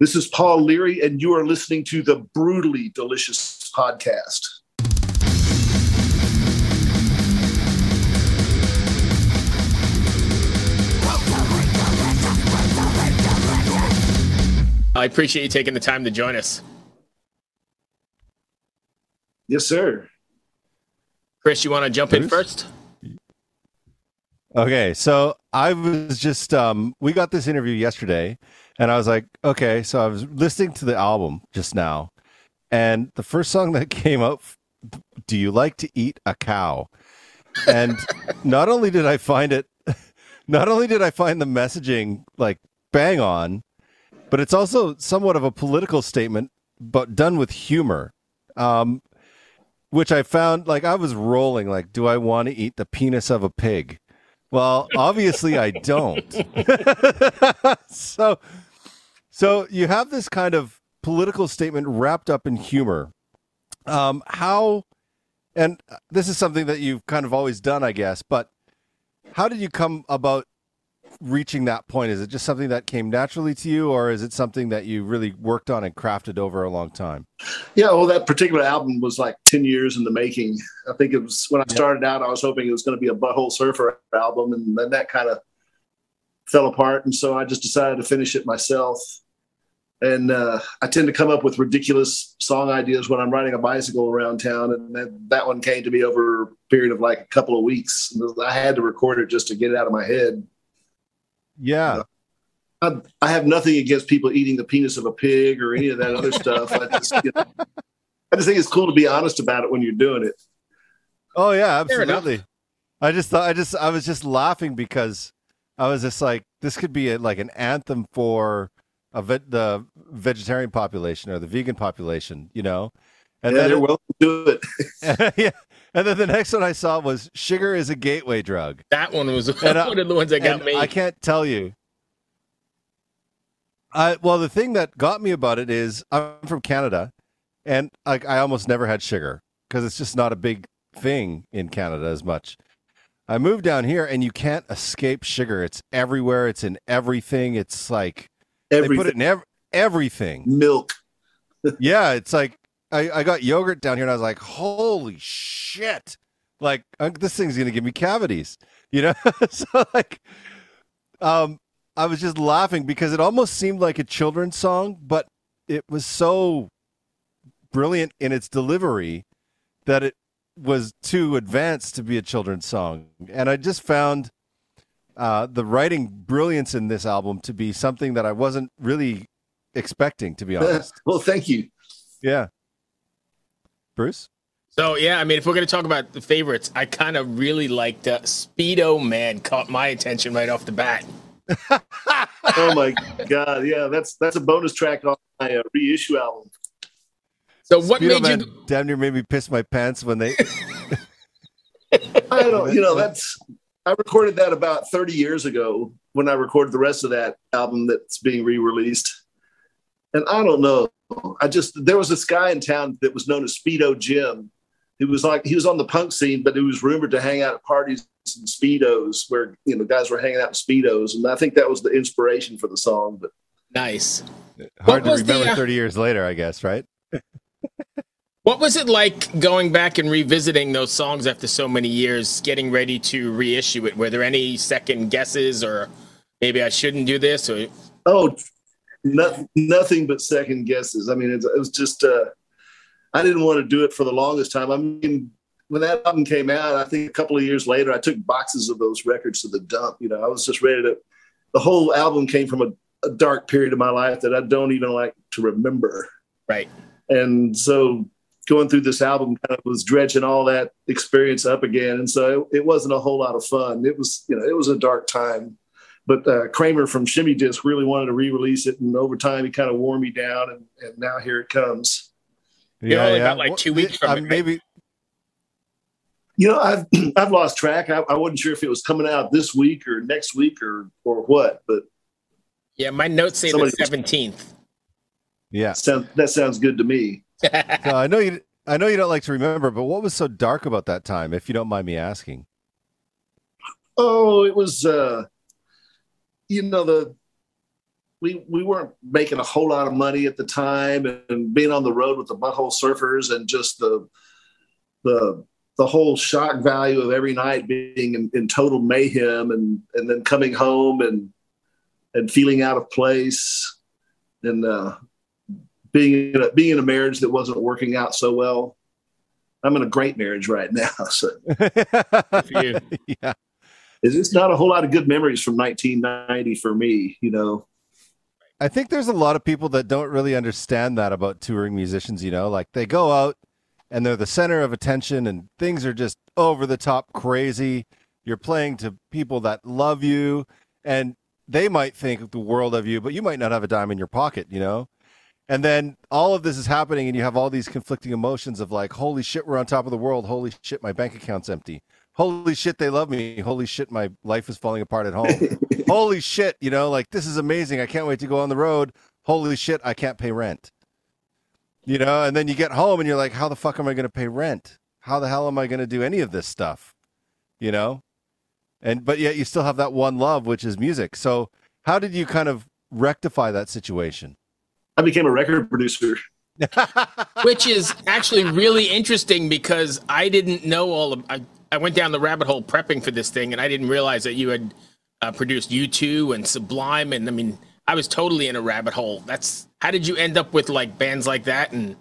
This is Paul Leary, and you are listening to the Brutally Delicious podcast. I appreciate you taking the time to join us. Yes, sir. Chris, you want to jump Bruce? in first? Okay, so I was just um we got this interview yesterday and I was like, okay, so I was listening to the album just now and the first song that came up do you like to eat a cow? And not only did I find it not only did I find the messaging like bang on, but it's also somewhat of a political statement but done with humor. Um which I found like I was rolling like do I want to eat the penis of a pig? Well, obviously I don't. so so you have this kind of political statement wrapped up in humor. Um, how and this is something that you've kind of always done, I guess, but how did you come about reaching that point? Is it just something that came naturally to you, or is it something that you really worked on and crafted over a long time? Yeah, well, that particular album was like 10 years in the making. I think it was when I started out, I was hoping it was going to be a Butthole Surfer album, and then that kind of fell apart. And so I just decided to finish it myself. And uh, I tend to come up with ridiculous song ideas when I'm riding a bicycle around town. And that, that one came to me over a period of like a couple of weeks. I had to record it just to get it out of my head. Yeah. I, I, have nothing against people eating the penis of a pig or any of that other stuff. I just, you know, I just think it's cool to be honest about it when you're doing it. Oh yeah, absolutely. I just thought I just I was just laughing because I was just like this could be a, like an anthem for a ve- the vegetarian population or the vegan population, you know. And yeah, then they're welcome to it. yeah, and then the next one I saw was sugar is a gateway drug. That one was and, uh, one of the ones that got me. I can't tell you. I well, the thing that got me about it is I'm from Canada, and like I almost never had sugar because it's just not a big thing in Canada as much. I moved down here, and you can't escape sugar. It's everywhere. It's in everything. It's like everything. they put it in ev- everything. Milk. yeah, it's like I, I got yogurt down here and I was like, holy shit. Like this thing's going to give me cavities, you know? so like, um, I was just laughing because it almost seemed like a children's song, but it was so brilliant in its delivery that it was too advanced to be a children's song. And I just found uh, the writing brilliance in this album to be something that I wasn't really expecting, to be honest. well, thank you. Yeah. Bruce? So yeah, I mean, if we're gonna talk about the favorites, I kind of really liked uh, Speedo Man. Caught my attention right off the bat. oh my god, yeah, that's that's a bonus track on my uh, reissue album. So what Speedo made Man you damn near made me piss my pants when they? I don't, you know, that's I recorded that about 30 years ago when I recorded the rest of that album that's being re-released, and I don't know. I just there was this guy in town that was known as Speedo Jim. He was like he was on the punk scene, but he was rumored to hang out at parties in speedos where you know guys were hanging out in speedos, and I think that was the inspiration for the song. But nice, hard what to remember the, uh, thirty years later, I guess, right? what was it like going back and revisiting those songs after so many years, getting ready to reissue it? Were there any second guesses, or maybe I shouldn't do this? Or oh, no, nothing but second guesses. I mean, it, it was just, uh, I didn't want to do it for the longest time. I mean, when that album came out, I think a couple of years later, I took boxes of those records to the dump. You know, I was just ready to, the whole album came from a, a dark period of my life that I don't even like to remember. Right. And so going through this album kind of was dredging all that experience up again. And so it, it wasn't a whole lot of fun. It was, you know, it was a dark time but uh, Kramer from Shimmy Disc really wanted to re-release it, and over time he kind of wore me down, and, and now here it comes. Yeah, only yeah. like two weeks from it, maybe. You know, I've I've lost track. I, I wasn't sure if it was coming out this week or next week or or what, but yeah, my notes say the seventeenth. Yeah, sound, that sounds good to me. So I know you. I know you don't like to remember, but what was so dark about that time, if you don't mind me asking? Oh, it was. uh you know the we we weren't making a whole lot of money at the time, and being on the road with the Butthole Surfers and just the the the whole shock value of every night being in, in total mayhem, and and then coming home and and feeling out of place, and uh, being in a, being in a marriage that wasn't working out so well. I'm in a great marriage right now, so yeah. it's just not a whole lot of good memories from 1990 for me, you know. I think there's a lot of people that don't really understand that about touring musicians, you know, like they go out and they're the center of attention and things are just over the top crazy. You're playing to people that love you and they might think the world of you, but you might not have a dime in your pocket, you know? And then all of this is happening and you have all these conflicting emotions of like, holy shit, we're on top of the world. Holy shit, my bank account's empty. Holy shit, they love me. Holy shit, my life is falling apart at home. holy shit, you know, like this is amazing. I can't wait to go on the road. Holy shit, I can't pay rent. You know, and then you get home and you're like, how the fuck am I going to pay rent? How the hell am I going to do any of this stuff? You know? And but yet you still have that one love which is music. So, how did you kind of rectify that situation? I became a record producer. Which is actually really interesting because I didn't know all of I, I went down the rabbit hole prepping for this thing and I didn't realize that you had uh, produced U2 and Sublime and I mean I was totally in a rabbit hole. That's how did you end up with like bands like that and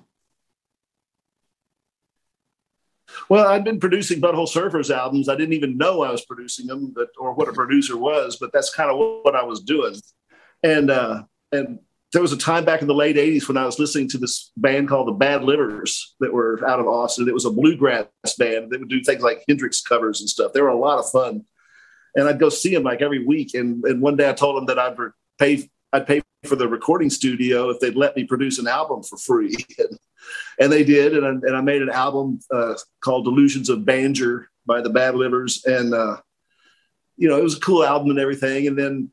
Well, I'd been producing Butthole Surfers albums. I didn't even know I was producing them, but or what a producer was, but that's kind of what I was doing. And uh, and there was a time back in the late 80s when I was listening to this band called the Bad Livers that were out of Austin. It was a bluegrass band. They would do things like Hendrix covers and stuff. They were a lot of fun. And I'd go see them like every week. And, and one day I told them that I'd pay, I'd pay for the recording studio if they'd let me produce an album for free. and, they did. And I, and I made an album uh, called Delusions of Banjer by the Bad Livers. And, uh, you know, it was a cool album and everything. And then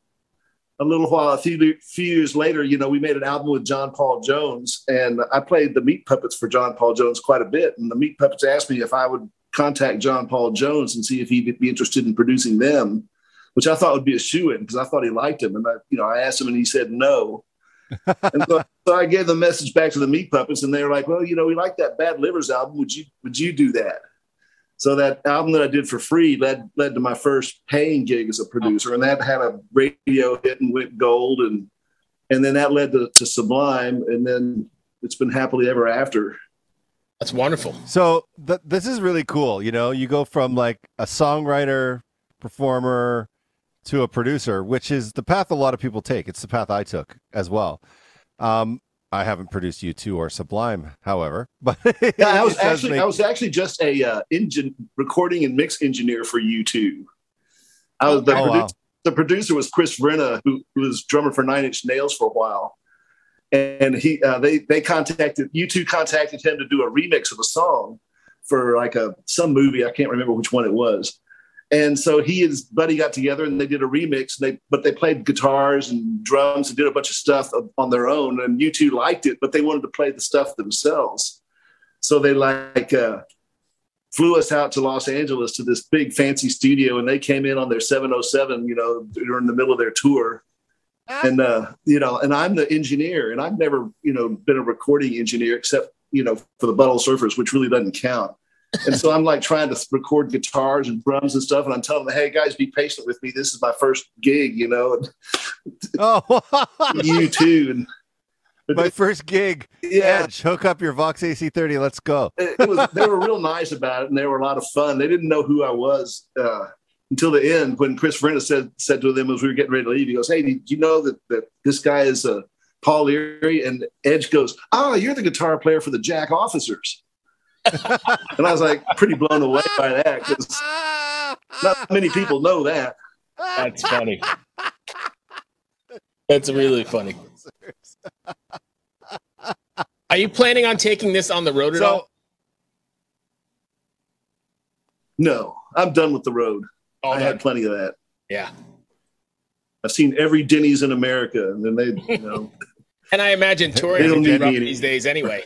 a little while, a few, few years later, you know, we made an album with John Paul Jones, and I played the Meat Puppets for John Paul Jones quite a bit. And the Meat Puppets asked me if I would contact John Paul Jones and see if he'd be interested in producing them, which I thought would be a shoe in because I thought he liked him. And I, you know, I asked him, and he said no. and so, so, I gave the message back to the Meat Puppets, and they were like, "Well, you know, we like that Bad Livers album. Would you would you do that?" So that album that I did for free led led to my first paying gig as a producer, and that had a radio hit and went gold, and and then that led to, to Sublime, and then it's been happily ever after. That's wonderful. So th- this is really cool. You know, you go from like a songwriter, performer, to a producer, which is the path a lot of people take. It's the path I took as well. Um, I haven't produced U2 or Sublime, however, but yeah, I was actually make... I was actually just a uh, engine recording and mix engineer for U2. I was the, oh, produ- wow. the producer was Chris Vrenna, who, who was drummer for Nine Inch Nails for a while, and he uh, they they contacted U2 contacted him to do a remix of a song for like a some movie I can't remember which one it was, and so he and his buddy got together and they did a remix. And they but they played guitars and drums and did a bunch of stuff on their own. And U2 liked it, but they wanted to play the stuff themselves. So they like uh, flew us out to Los Angeles to this big fancy studio, and they came in on their 707, you know, during the middle of their tour. Ah. And uh, you know, and I'm the engineer, and I've never, you know, been a recording engineer except, you know, for the Butthole Surfers, which really doesn't count and so I'm like trying to record guitars and drums and stuff. And I'm telling them, hey guys, be patient with me. This is my first gig, you know. oh, you too. And, my first gig. Yeah. Edge, hook up your Vox AC30. Let's go. it was, they were real nice about it and they were a lot of fun. They didn't know who I was uh, until the end when Chris Vrenna said, said to them as we were getting ready to leave, he goes, Hey, did you know that, that this guy is uh, Paul Leary? And Edge goes, Oh, you're the guitar player for the Jack Officers and I was like pretty blown away by that because not many people know that. That's funny. That's really funny. Are you planning on taking this on the road at so, all? No, I'm done with the road. Oh, I had plenty of that. Yeah. I've seen every Denny's in America, and then they, you know. and I imagine touring is these days anyway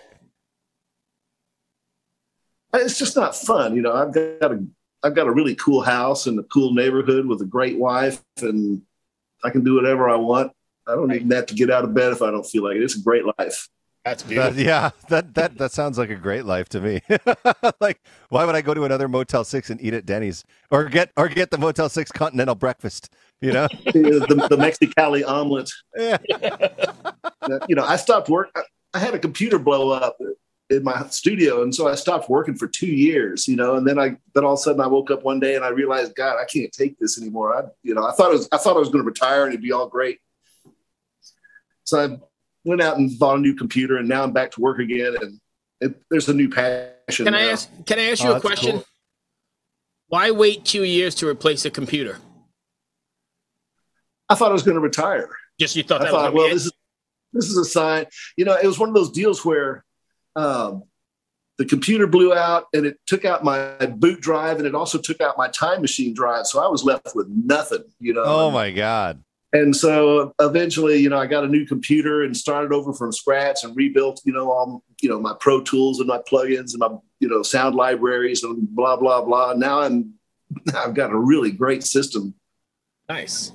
it's just not fun. You know, I've got a I've got a really cool house in a cool neighborhood with a great wife, and I can do whatever I want. I don't even have to get out of bed if I don't feel like it. It's a great life. That's That, beautiful. yeah, that that that sounds like a great life to me. like, why would I go to another Motel Six and eat at Denny's or get or get the Motel Six continental breakfast? You know? the, the Mexicali omelet. yeah. You know, I stopped work. I, I had a computer blow up in my studio, and so I stopped working for two years. You know, and then I then all of a sudden I woke up one day and I realized, God, I can't take this anymore. I you know I thought it was I thought I was going to retire and it'd be all great. So I went out and bought a new computer, and now I'm back to work again, and it, there's a new passion. Can I now. ask? Can I ask Oh, you a oh, question? cool. Why wait two years to replace a computer? I thought I was going to retire. Just you thought I that thought, was well, gonna this is this is a sign. You know, it was one of those deals where um, the computer blew out and it took out my boot drive and it also took out my time machine drive. So I was left with nothing. You know. Oh my God. And so eventually, you know, I got a new computer and started over from scratch and rebuilt, you know, all you know my Pro Tools and my plugins and my you know sound libraries and blah blah blah. Now I'm I've got a really great system. nice.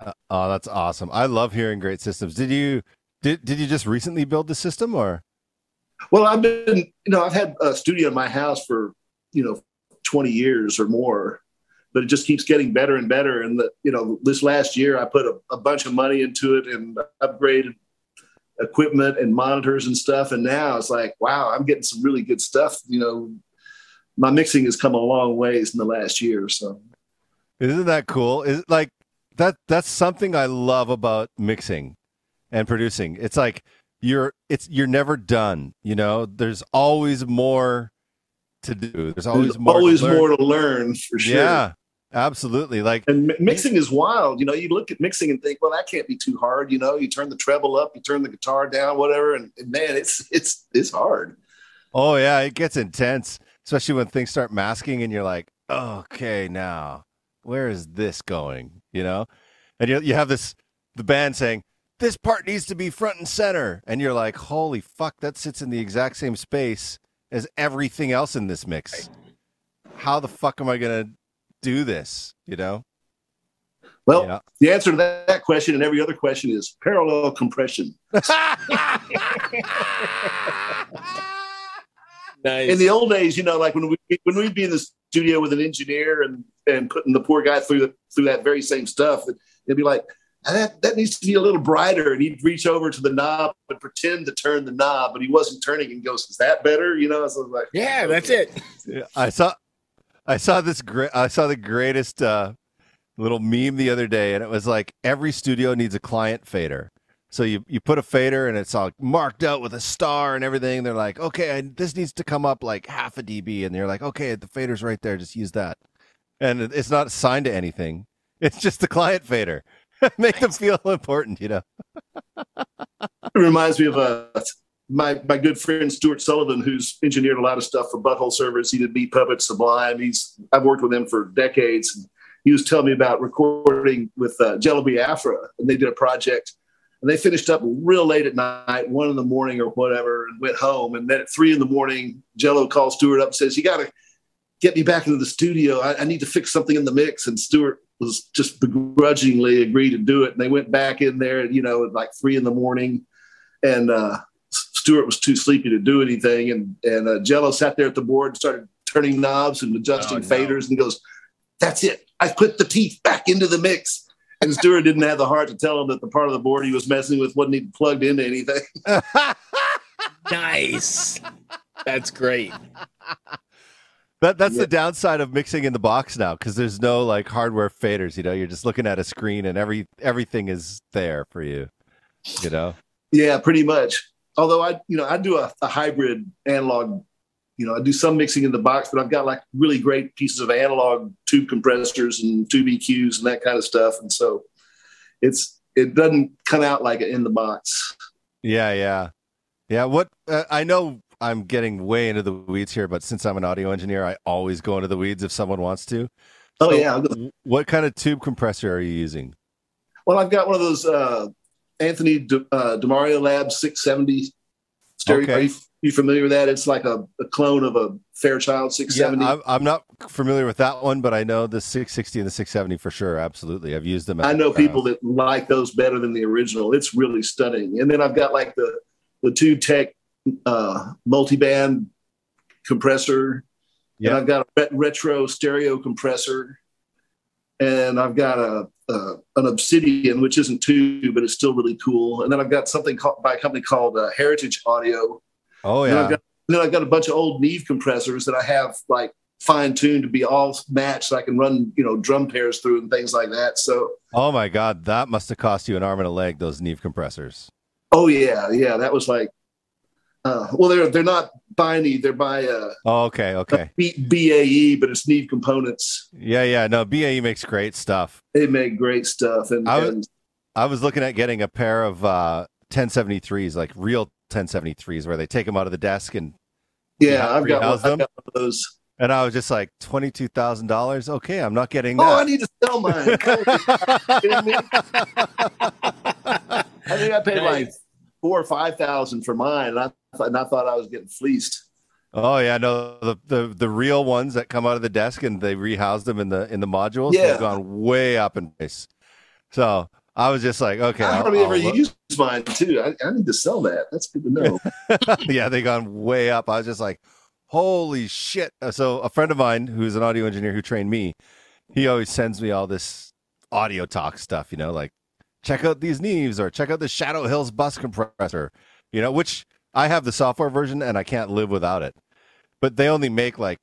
Uh, oh, that's awesome. I love hearing great systems. Did you did did you just recently build the system or? Well, I've been, you know, I've had a studio in my house for, you know, 20 years or more, but it just keeps getting better and better. And the, you know, this last year I put a, a bunch of money into it and upgraded equipment and monitors and stuff. And now it's like, wow, I'm getting some really good stuff. You know, my mixing has come a long ways in the last year. So Isn't that cool? Is like that that's something I love about mixing and producing. It's like you're it's you're never done, you know? There's always more to do. There's always there's more. to always learn. more to learn for sure. Yeah. Absolutely. Like And mi- mixing is wild. You know, you look at mixing and think, well, that can't be too hard. You know, you turn the treble up, you turn the guitar down, whatever. And, and man, it's it's it's hard. Oh yeah, it gets intense, especially when things start masking and you're like, okay, now where is this going? You know, and you you have this the band saying this part needs to be front and center, and you're like, holy fuck, that sits in the exact same space as everything else in this mix. How the fuck am I gonna do this? You know? Well, Yeah. the answer to that, that question and every other question is parallel compression. Nice. In the old days, you know, like when we when we'd be in the studio with an engineer and and putting the poor guy through the, through that very same stuff, it'd be like that that needs to be a little brighter, and he'd reach over to the knob and pretend to turn the knob, but he wasn't turning, and goes, "Is that better?" You know, so I was like, yeah, that's it. I saw I saw this great I saw the greatest uh little meme the other day and it was like every studio needs a client fader. So you you put a fader and it's all marked out with a star and everything. They're like, "Okay, and this needs to come up like half a dB." And they're like, "Okay, the fader's right there, just use that." And it's not assigned to anything. It's just the client fader. Make them feel important, you know. It reminds me of uh, my my good friend Stuart Sullivan, who's engineered a lot of stuff for Butthole Surfers. He did Meat Puppet, Sublime. He's I've worked with him for decades. He was telling me about recording with uh, Jello Biafra, and they did a project. And they finished up real late at night, one in the morning or whatever, and went home. And then at three in the morning, Jello calls Stuart up and says, "You got to get me back into the studio. I, I need to fix something in the mix." And Stuart was just begrudgingly agreed to do it. And they went back in there, you know, at like three in the morning and uh, Stuart was too sleepy to do anything. And and uh, Jello sat there at the board and started turning knobs and adjusting Oh, no. faders, and he goes, "That's it. I put the teeth back into the mix." And Stuart didn't have the heart to tell him that the part of the board he was messing with wasn't even plugged into anything. Nice. That's great. That that's Yeah. the downside of mixing in the box now because there's no like hardware faders. You know, you're just looking at a screen and every everything is there for you. You know. yeah, pretty much. Although I, you know, I do a, a hybrid analog. You know, I do some mixing in the box, but I've got like really great pieces of analog tube compressors and tube EQs and that kind of stuff. And so it's it doesn't come out like it in the box. Yeah, yeah, yeah. What uh, I know, I'm getting way into the weeds here, but since I'm an audio engineer, I always go into the weeds if someone wants to. Oh So, yeah. What kind of tube compressor are you using? Well, I've got one of those uh, Anthony De, uh, DeMaria Lab 670 stereo Okay. You familiar with that? It's like a, a clone of a Fairchild 670. Yeah, I'm, I'm not familiar with that one, but I know the 660 and the 670 for sure. Absolutely, I've used them. I know people that like those better than the original. It's really stunning. And then I've got like the the Tube Tech uh, multi-band compressor. Yeah. And I've got a retro stereo compressor. And I've got a, a, an Obsidian, which isn't tube, but it's still really cool. And then I've got something called, by a company called uh, Heritage Audio. Oh yeah. I've got, then I've got a bunch of old Neve compressors that I have like fine tuned to be all matched so I can run, you know, drum pairs through and things like that. So Oh my god, that must have cost you an arm and a leg, those Neve compressors. Oh yeah, yeah. That was like uh, well, they're they're not by Neve, they're by uh oh, okay, okay. B- BAE, but it's Neve components. Yeah, yeah. No, BAE makes great stuff. They make great stuff. And I was, and, I was looking at getting a pair of uh 1073s, like real 1073s, where they take them out of the desk and yeah, I've got, one, I've got one of those. And I was just like twenty two thousand dollars. Okay, I'm not getting Oh, that. I need to sell mine. I think I paid like four or five thousand for mine, and I, and I thought I was getting fleeced. Oh yeah, no, the, the the real ones that come out of the desk and they rehouse them in the in the modules. Yeah. They've gone way up in price. So I was just like, okay, I I'll- hardly ever I'll use mine too. I, I need to sell that. That's good to know. yeah, they gone way up. I was just like, holy shit. Uh, So a friend of mine who's an audio engineer who trained me, he always sends me all this audio talk stuff, you know, like check out these Neves or check out the Shadow Hills bus compressor, you know, which I have the software version and I can't live without it. But they only make like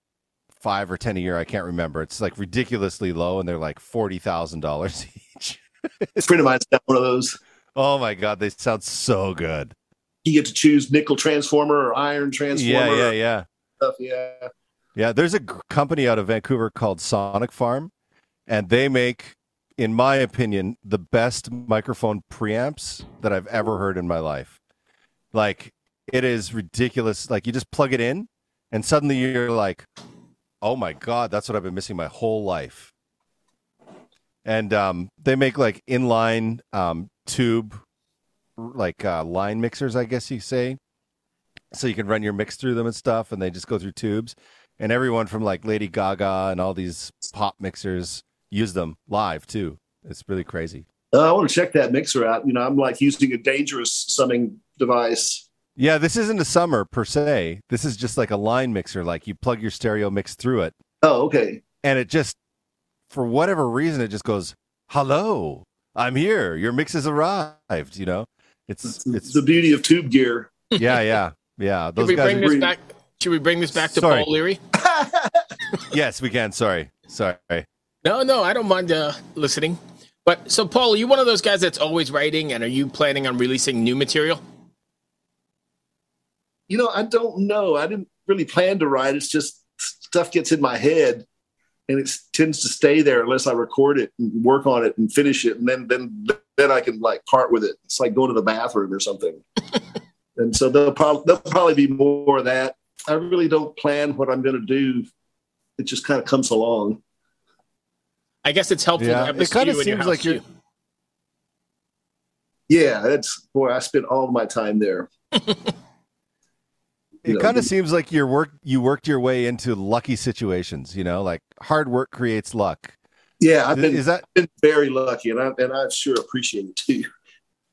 five or ten a year. I can't remember. It's like ridiculously low and they're like forty thousand dollars each. a friend of mine's got one of those. Oh my god, they sound so good. You get to choose nickel transformer or iron transformer. Yeah, yeah, yeah. Stuff. Yeah. Yeah, there's a company out of Vancouver called Sonic Farm, and they make, in my opinion, the best microphone preamps that I've ever heard in my life. Like, it is ridiculous. Like, you just plug it in, and suddenly you're like, oh my God, that's what I've been missing my whole life. And um, they make like inline um, tube, like uh, line mixers, I guess you say. So you can run your mix through them and stuff, and they just go through tubes and everyone from like Lady Gaga and all these pop mixers use them live too. It's really crazy. Uh, I want to check that mixer out. You know, I'm like using a dangerous summing device. Yeah, this isn't a summer per se. This is just like a line mixer. Like you plug your stereo mix through it, Oh, okay. and it just, for whatever reason, it just goes, "Hello, I'm here. Your mix has arrived." You know, it's It's, it's the beauty of tube gear. yeah, yeah, yeah. Should we guys. bring this agree. back? Should we bring this back to Sorry. Paul Leary? yes, we can. Sorry, sorry. No, no, I don't mind uh, listening. But so, Paul, are you one of those guys that's always writing, and are you planning on releasing new material? You know, I don't know. I didn't really plan to write. It's just stuff gets in my head, and it tends to stay there unless I record it and work on it and finish it, and then then then I can like part with it. It's like going to the bathroom or something. and so there'll probably there'll probably be more of that. I really don't plan what I'm going to do. It just kind of comes along. I guess it's helpful Yeah, to have the it kinda studio your seems house like you're- too. Yeah, that's boy. I spent all of my time there. It know, kind of seems like you work you worked your way into lucky situations. You know, like hard work creates luck. Yeah, I've been, Is that been very lucky, and I and I sure appreciate it too.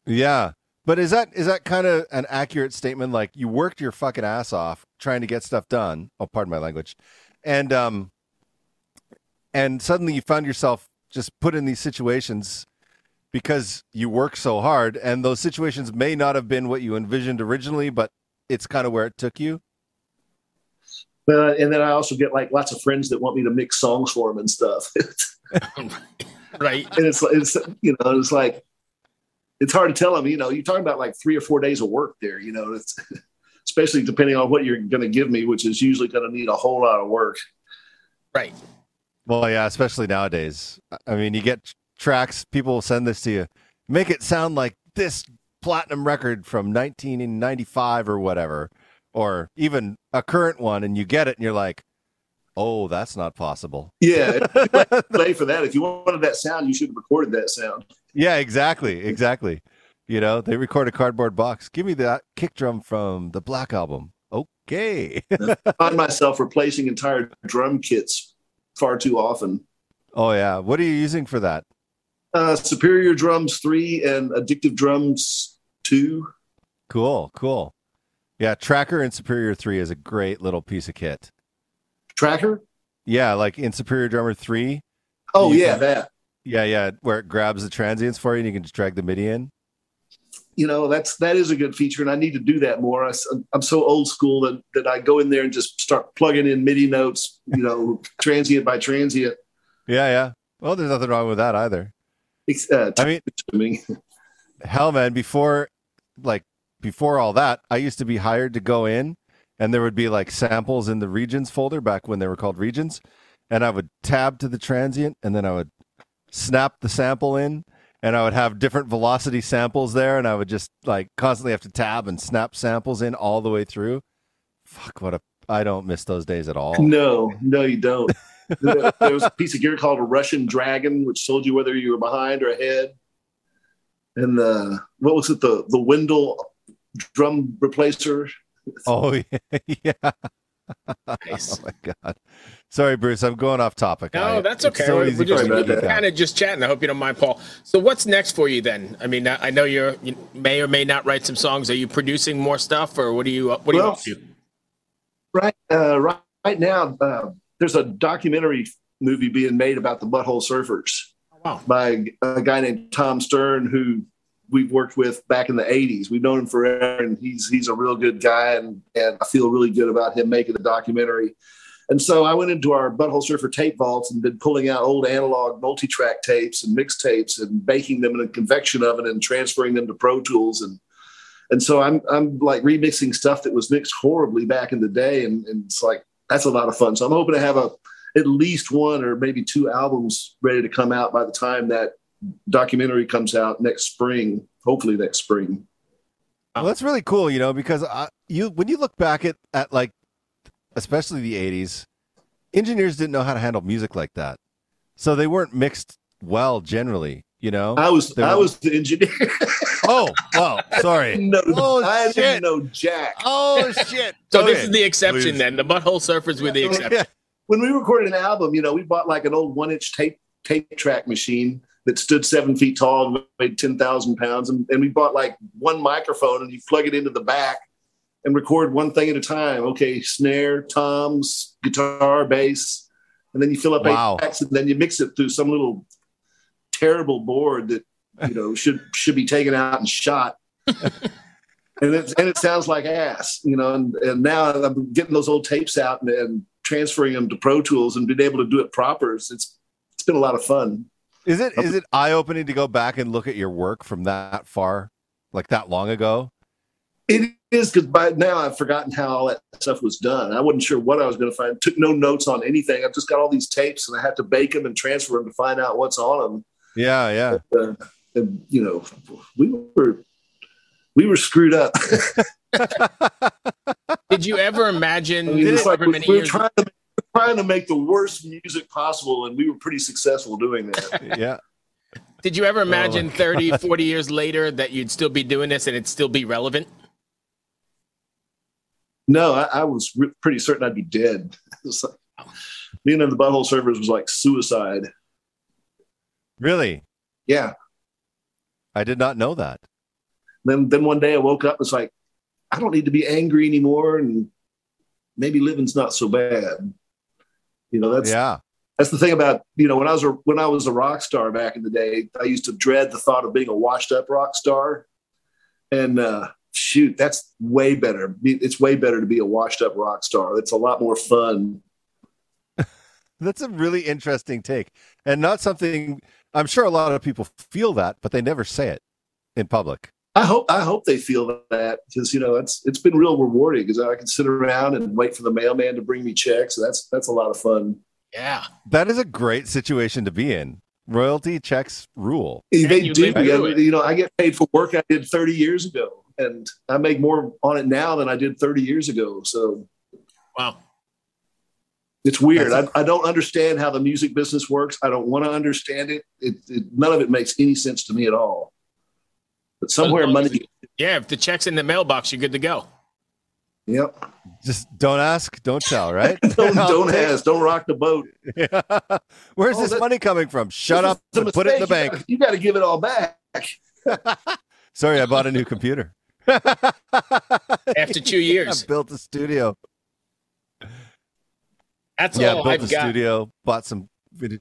Yeah. But is that is that kind of an accurate statement? Like you worked your fucking ass off trying to get stuff done. Oh, pardon my language. And um and suddenly you found yourself just put in these situations because you work so hard and those situations may not have been what you envisioned originally, but it's kind of where it took you. But and then I also get like lots of friends that want me to mix songs for them and stuff. right? and it's it's you know it's like it's hard to tell them. You know, you're talking about like three or four days of work there. You know, it's especially depending on what you're going to give me, which is usually going to need a whole lot of work. Right. Well, yeah, especially nowadays. I mean, you get tracks, people will send this to you, make it sound like this platinum record from 1995 or whatever, or even a current one, and you get it and you're like, oh, that's not possible. Yeah, play for that. If you wanted that sound, you should have recorded that sound. Yeah, exactly. Exactly. You know, they record a cardboard box. Give me that kick drum from the Black album. Okay. I find myself replacing entire drum kits far too often. oh yeah. What are you using for that? Uh, Superior Drums 3 and Addictive Drums 2. Cool, cool. Yeah, Tracker in Superior 3 is a great little piece of kit. Tracker? Yeah, like in Superior Drummer 3. Oh, yeah, can- that. Yeah, yeah, where it grabs the transients for you and you can just drag the MIDI in. You know, that's that is a good feature, and I need to do that more. I, am so old school that, that I go in there and just start plugging in MIDI notes, you know, transient by transient. Yeah, yeah. Well, there's nothing wrong with that either. Uh, I mean, hell man before like before all that i used to be hired to go in and there would be like samples in the regions folder back when they were called regions and i would tab to the transient and then i would snap the sample in and i would have different velocity samples there and i would just like constantly have to tab and snap samples in all the way through fuck what a i don't miss those days at all No, no, you don't. there was a piece of gear called a Russian Dragon, which told you whether you were behind or ahead. And the what was it? The the Wendel drum replacer. oh yeah, yeah. Nice. oh my god sorry bruce i'm going off topic No, I- that's okay. so we're easy we're just me to Sorry about get that. down. kind of just chatting. I hope you don't mind, Paul. So, what's next for you then? I mean, I I know you're you may or may not write some songs. Are you producing more stuff, or what are you what are you Well, up to? Right, uh, right, right now, uh, there's a documentary movie being made about the Butthole Surfers Wow. by a guy named Tom Stern, who we've worked with back in the '80s. We've known him forever, and he's he's a real good guy, and and I feel really good about him making the documentary. And so I went into our Butthole Surfer tape vaults and been pulling out old analog multi-track tapes and mixtapes and baking them in a convection oven and transferring them to Pro Tools and and so I'm I'm like remixing stuff that was mixed horribly back in the day, and, and it's like that's a lot of fun. So I'm hoping to have a at least one or maybe two albums ready to come out by the time that documentary comes out next spring. Hopefully next spring. Well, that's really cool, you know, because I, you when you look back at at like, especially the '80s, engineers didn't know how to handle music like that, so they weren't mixed well generally, you know. I was They I were- was the engineer. oh, well, sorry. didn't Oh, I shit. didn't know Jack. Oh shit! So Okay. this is the exception Please. then. The butthole surfers were the exception. Yeah. when we recorded an album, you know, we bought like an old one inch tape tape track machine that stood seven feet tall and weighed 10,000 pounds. And, and we bought like one microphone and you plug it into the back and record one thing at a time. Okay, snare, toms, guitar, bass. And then you fill up Wow. eight tracks and then you mix it through some little terrible board that, you know, should should be taken out and shot. and it, and it sounds like ass, you know. And, and now I'm getting those old tapes out and, and transferring them to Pro Tools and being able to do it proper. It's it's it's been a lot of fun. Is it is it eye opening to go back and look at your work from that far, like that long ago? It is because by now I've forgotten how all that stuff was done. I wasn't sure what I was going to find. Took no notes on anything. I've just got all these tapes and I had to bake them and transfer them to find out what's on them. Yeah, yeah. them. Uh, and you know, we were we were screwed up. Did you ever imagine I mean, it's like however we, many we were trying to trying to make the worst music possible, and we were pretty successful doing that. yeah. Did you ever Oh imagine 30, 40 years later that you'd still be doing this and it'd still be relevant? No, I, I was re- pretty certain I'd be dead. Like- being in the butthole surfers was like suicide. Really? Yeah. I did not know that. Then then one day I woke up. It's like I don't need to be angry anymore, and maybe living's not so bad. You know, that's yeah. that's the thing about you know when I was a when I was a rock star back in the day, I used to dread the thought of being a washed up rock star, and uh, shoot, that's way better. It's way better to be a washed up rock star. It's a lot more fun. That's a really interesting take. And not something I'm sure a lot of people feel that, but they never say it in public. I hope I hope they feel that because you know it's it's been real rewarding because I can sit around and wait for the mailman to bring me checks. That's that's a lot of fun. Yeah. That is a great situation to be in. Royalty checks rule. They you do. live through and, it. you know, I get paid for work I did 30 years ago, and I make more on it now than I did 30 years ago. So Wow. it's weird. That's I, I don't understand how the music business works. I don't want to understand it. It, it. None of it makes any sense to me at all. But somewhere As as money. Yeah, if the check's in the mailbox, you're good to go. Yep. Just don't ask, don't tell, right? don't don't ask. Don't rock the boat. Yeah. Where's Oh, this that- money coming from? Shut up and put it in the. You bank. gotta- You got to give it all back. Sorry, I bought a new computer. After two years, I years. built a studio. That's yeah, all built I've a got. studio, bought some video.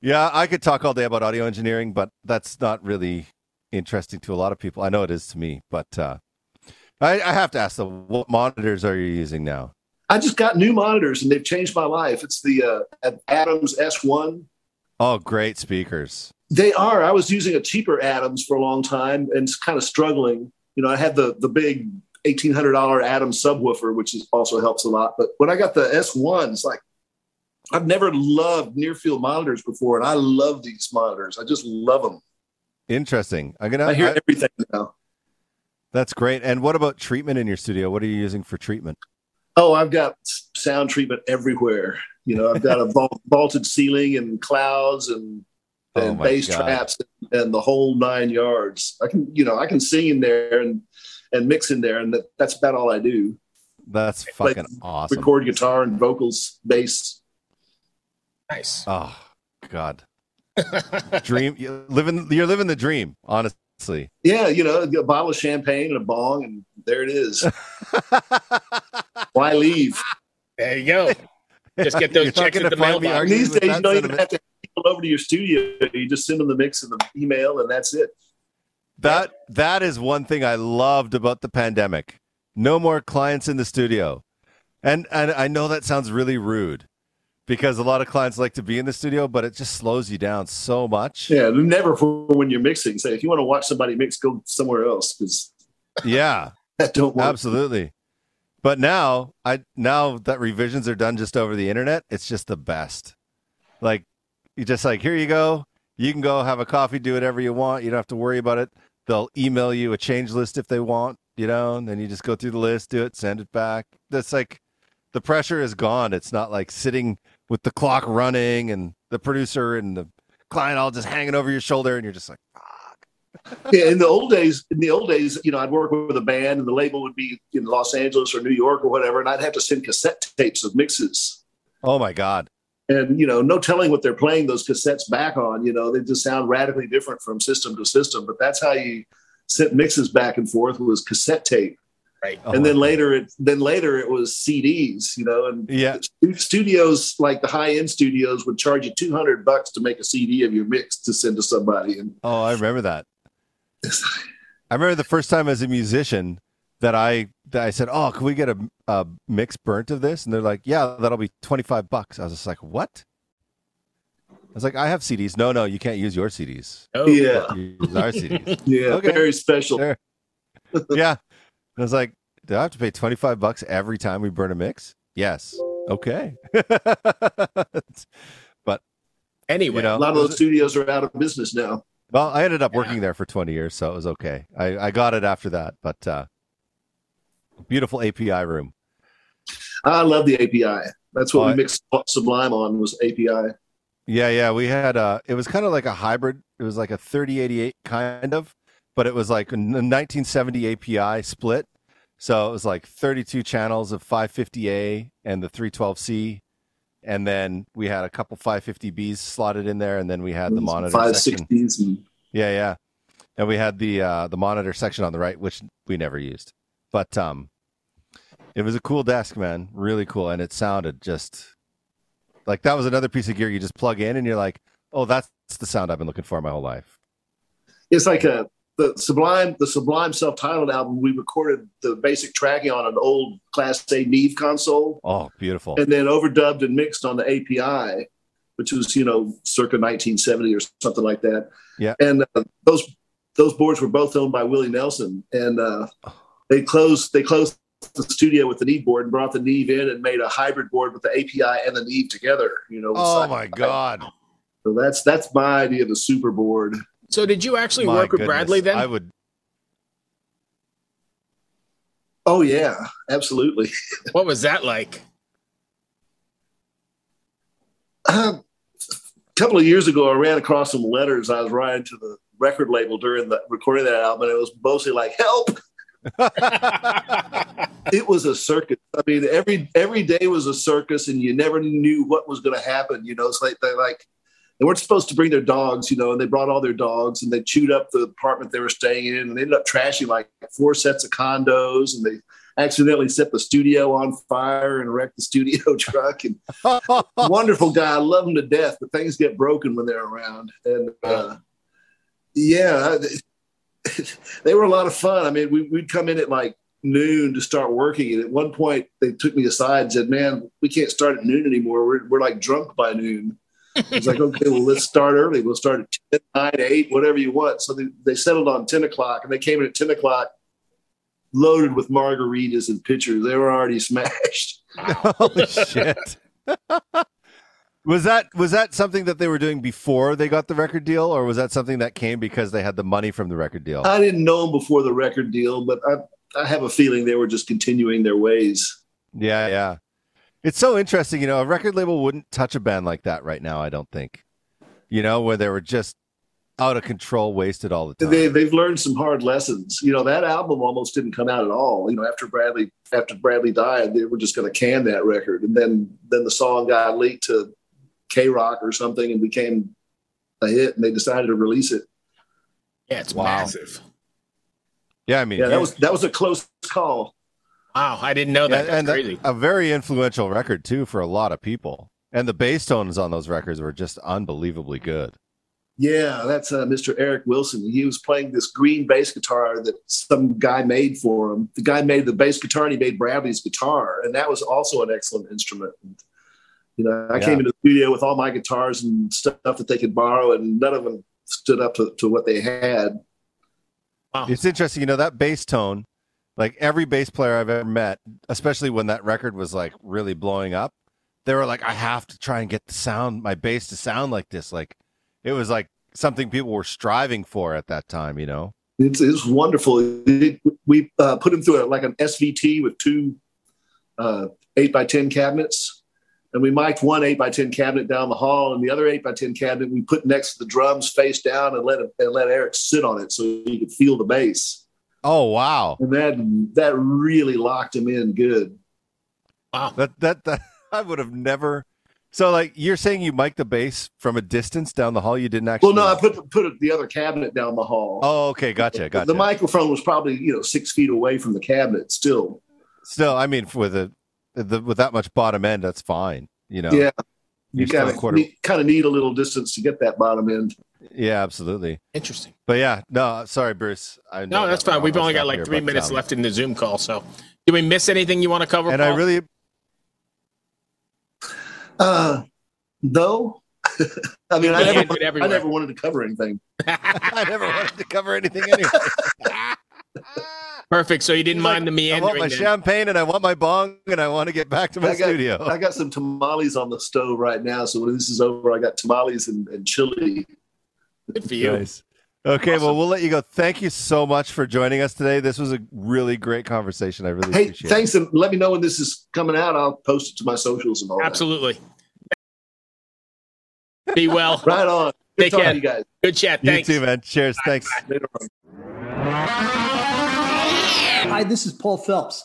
Yeah, I could talk all day about audio engineering, but that's not really interesting to a lot of people. I know it is to me, but uh, I, I have to ask though, what monitors are you using now? I just got new monitors and they've changed my life. It's the uh, Adams S1. Oh, great speakers. They are. I was using a cheaper Adams for a long time and it's kind of struggling. You know, I had the the big eighteen hundred dollar Adams subwoofer, which is, also helps a lot. But when I got the S1, it's like I've never loved near field monitors before, and I love these monitors. I just love them. Interesting. I'm gonna. I hear I- everything now. that's great. And what about treatment in your studio? What are you using for treatment? Oh, I've got sound treatment everywhere. You know, I've got a vault, vaulted ceiling and clouds and Oh and my bass God. traps and the whole nine yards. I can, you know, I can sing in there and and mix in there, and that, that's about all I do. That's Like, fucking awesome. Record guitar and vocals, bass. Nice. Oh God, dream. You living. You're living the dream. Honestly. Yeah, you know, a bottle of champagne and a bong, and there it is. Why leave? There you go. Just get those You're checks gonna at the find mailbox. These days, you don't even have to have people over to your studio. You just send them the mix and the email, and that's it. That that is one thing I loved about the pandemic. No more clients in the studio. And and I know that sounds really rude because a lot of clients like to be in the studio, but it just slows you down so much. Yeah, never for when you're mixing. Say, if you want to watch somebody mix, go somewhere else because Yeah, that don't work. absolutely. But now I now that revisions are done just over the internet, it's just the best. Like you just like here you go. You can go have a coffee, do whatever you want. You don't have to worry about it. They'll email you a change list if they want, you know, and then you just go through the list, do it, send it back. That's like the pressure is gone. It's not like sitting with the clock running and the producer and the client all just hanging over your shoulder and you're just like, fuck. yeah, in the old days, in the old days, you know, I'd work with a band, and the label would be in Los Angeles or New York or whatever, and I'd have to send cassette tapes of mixes. Oh my God. And you know, no telling what they're playing those cassettes back on. You know, they just sound radically different from system to system. But that's how you sent mixes back and forth was cassette tape. Right. Oh and then later, it then later it was CDs. You know, and Yeah. studios like the high end studios would charge you two hundred bucks to make a CD of your mix to send to somebody. And Oh, I remember that. I remember the first time as a musician that I that I said, "Oh, can we get a, a mix burnt of this?" And they're like, "Yeah, that'll be twenty five bucks." I was just like, "What?" I was like, "I have CDs." No, no, you can't use your CDs. Oh, yeah, Use our CDs. yeah, Okay. very special. Sure. yeah. I was like, "Do I have to pay twenty five bucks every time we burn a mix?" Yes. Okay. But anyway, you know, A lot of those studios are out of business now. Well, I ended up working there for 20 years, so it was okay. I, I got it after that, but uh, beautiful API room. I love the API. That's what Oh, we mixed Sublime on was API. Yeah, yeah, we had uh it was kind of like a hybrid. It was like a 3088 kind of, but it was like a 1970 API split. So it was like 32 channels of 550A and the 312C and then we had a couple 550Bs slotted in there and then we had the monitor five section. Yeah, yeah. And we had the uh the monitor section on the right which we never used. But um it was a cool desk, man. Really cool and it sounded just like that was another piece of gear you just plug in and you're like, "Oh, that's the sound I've been looking for my whole life." it's like a the Sublime the Sublime self-titled album. We recorded the basic tracking on an old Class A Neve console, Oh, beautiful. and then overdubbed and mixed on the API, which was you know circa 1970 or something like that. Yeah. and uh, those those boards were both owned by Willie Nelson, and uh, they closed they closed the studio with the Neve board and brought the Neve in and made a hybrid board with the API and the Neve together. You know, Oh my god. So that's that's my idea of the super board. So did you actually My work with. Bradley then? I would Oh yeah, absolutely. What was that like? Um, a couple of years ago, I ran across some letters I was writing to the record label during the recording of that album, and it was mostly like "help." it was a circus. I mean, every every day was a circus, and you never knew what was going to happen. You know, it's like they like they weren't supposed to bring their dogs, you know, and they brought all their dogs, and they chewed up the apartment they were staying in, and they ended up trashing like four sets of condos, and they accidentally set the studio on fire and wrecked the studio truck. And wonderful guy, I love him to death, but things get broken when they're around. And uh, yeah, they were a lot of fun. I mean, we, would come in at like noon to start working. And at one point, they took me aside and said, Man, we can't start at noon anymore. We're, we're like drunk by noon. I was like, okay, well, let's start early. We'll start at 10, 9, 8, whatever you want. So they, they settled on 10 o'clock and they came in at 10 o'clock loaded with margaritas and pitchers. They were already smashed. Holy shit. was that was that something that they were doing before they got the record deal or was that something that came because they had the money from the record deal? I didn't know them before the record deal, but I I have a feeling they were just continuing their ways. Yeah, yeah. It's so interesting, you know, a record label wouldn't touch a band like that right now, I don't think. You know, where they were just out of control, wasted all the time. They, they've learned some hard lessons. You know, that album almost didn't come out at all. You know, after Bradley after Bradley died, they were just going to can that record, and then then the song got leaked to K Rock or something and became a hit, and they decided to release it. Yeah, it's wow. massive. Yeah, I mean, yeah, that was that was a close call. Wow, I didn't know that. Yeah, and crazy. A, a very influential record too for a lot of people. And the bass tones on those records were just unbelievably good. Yeah, that's uh, Mr. Eric Wilson. He was playing this green bass guitar that some guy made for him. The guy made the bass guitar and he made Bradley's guitar, and that was also an excellent instrument. And, you know, I yeah. came into the studio with all my guitars and stuff that they could borrow, and none of them stood up to, to what they had. Wow. It's interesting, you know, that bass tone. Like every bass player I've ever met, especially when that record was like really blowing up, they were like, "I have to try and get the sound, my bass to sound like this." Like it was like something people were striving for at that time, you know? It's, it's wonderful. It, we uh, put him through a, like an SVT with two uh, 8 by 10 cabinets. And we mic'd one 8 by 10 cabinet down the hall, and the other 8 by 10 cabinet we put next to the drums face down and let, and let Eric sit on it so he could feel the bass. Oh, wow. And that, that really locked him in good. Wow. That, that, that I would have never so, like, you're saying you mic the bass from a distance down the hall? You didn't actually? Well, no, I put put the other cabinet down the hall. Oh, okay, gotcha, gotcha. The, the microphone was probably you know six feet away from the cabinet. Still, still, I mean, with a the, with that much bottom end, that's fine. You know, yeah, you kind of quarter... kind of need a little distance to get that bottom end. Yeah, absolutely. Interesting. But yeah, no, sorry, Bruce. I no, that's fine. We've only got like three minutes um, left in the Zoom call. So, do we miss anything you want to cover? And Paul? I really. Uh, though. I mean, I never, I never wanted to cover anything. I never wanted to cover anything anyway. Perfect. So you didn't mind the meandering. I want my then. champagne and I want my bong and I want to get back to my I got, studio. I got some tamales on the stove right now. So when this is over, I got tamales and, and chili. Good for you. Nice. Okay, awesome. well, we'll let you go. Thank you so much for joining us today. This was a really great conversation. I really hey, appreciate thanks, it. and let me know when this is coming out. I'll post it to my socials and all Absolutely. That. Be well. right on. Good Take care. You guys. Good chat. Thanks. You too, man. Cheers. Bye. Thanks. Hi, this is Paul Phelps.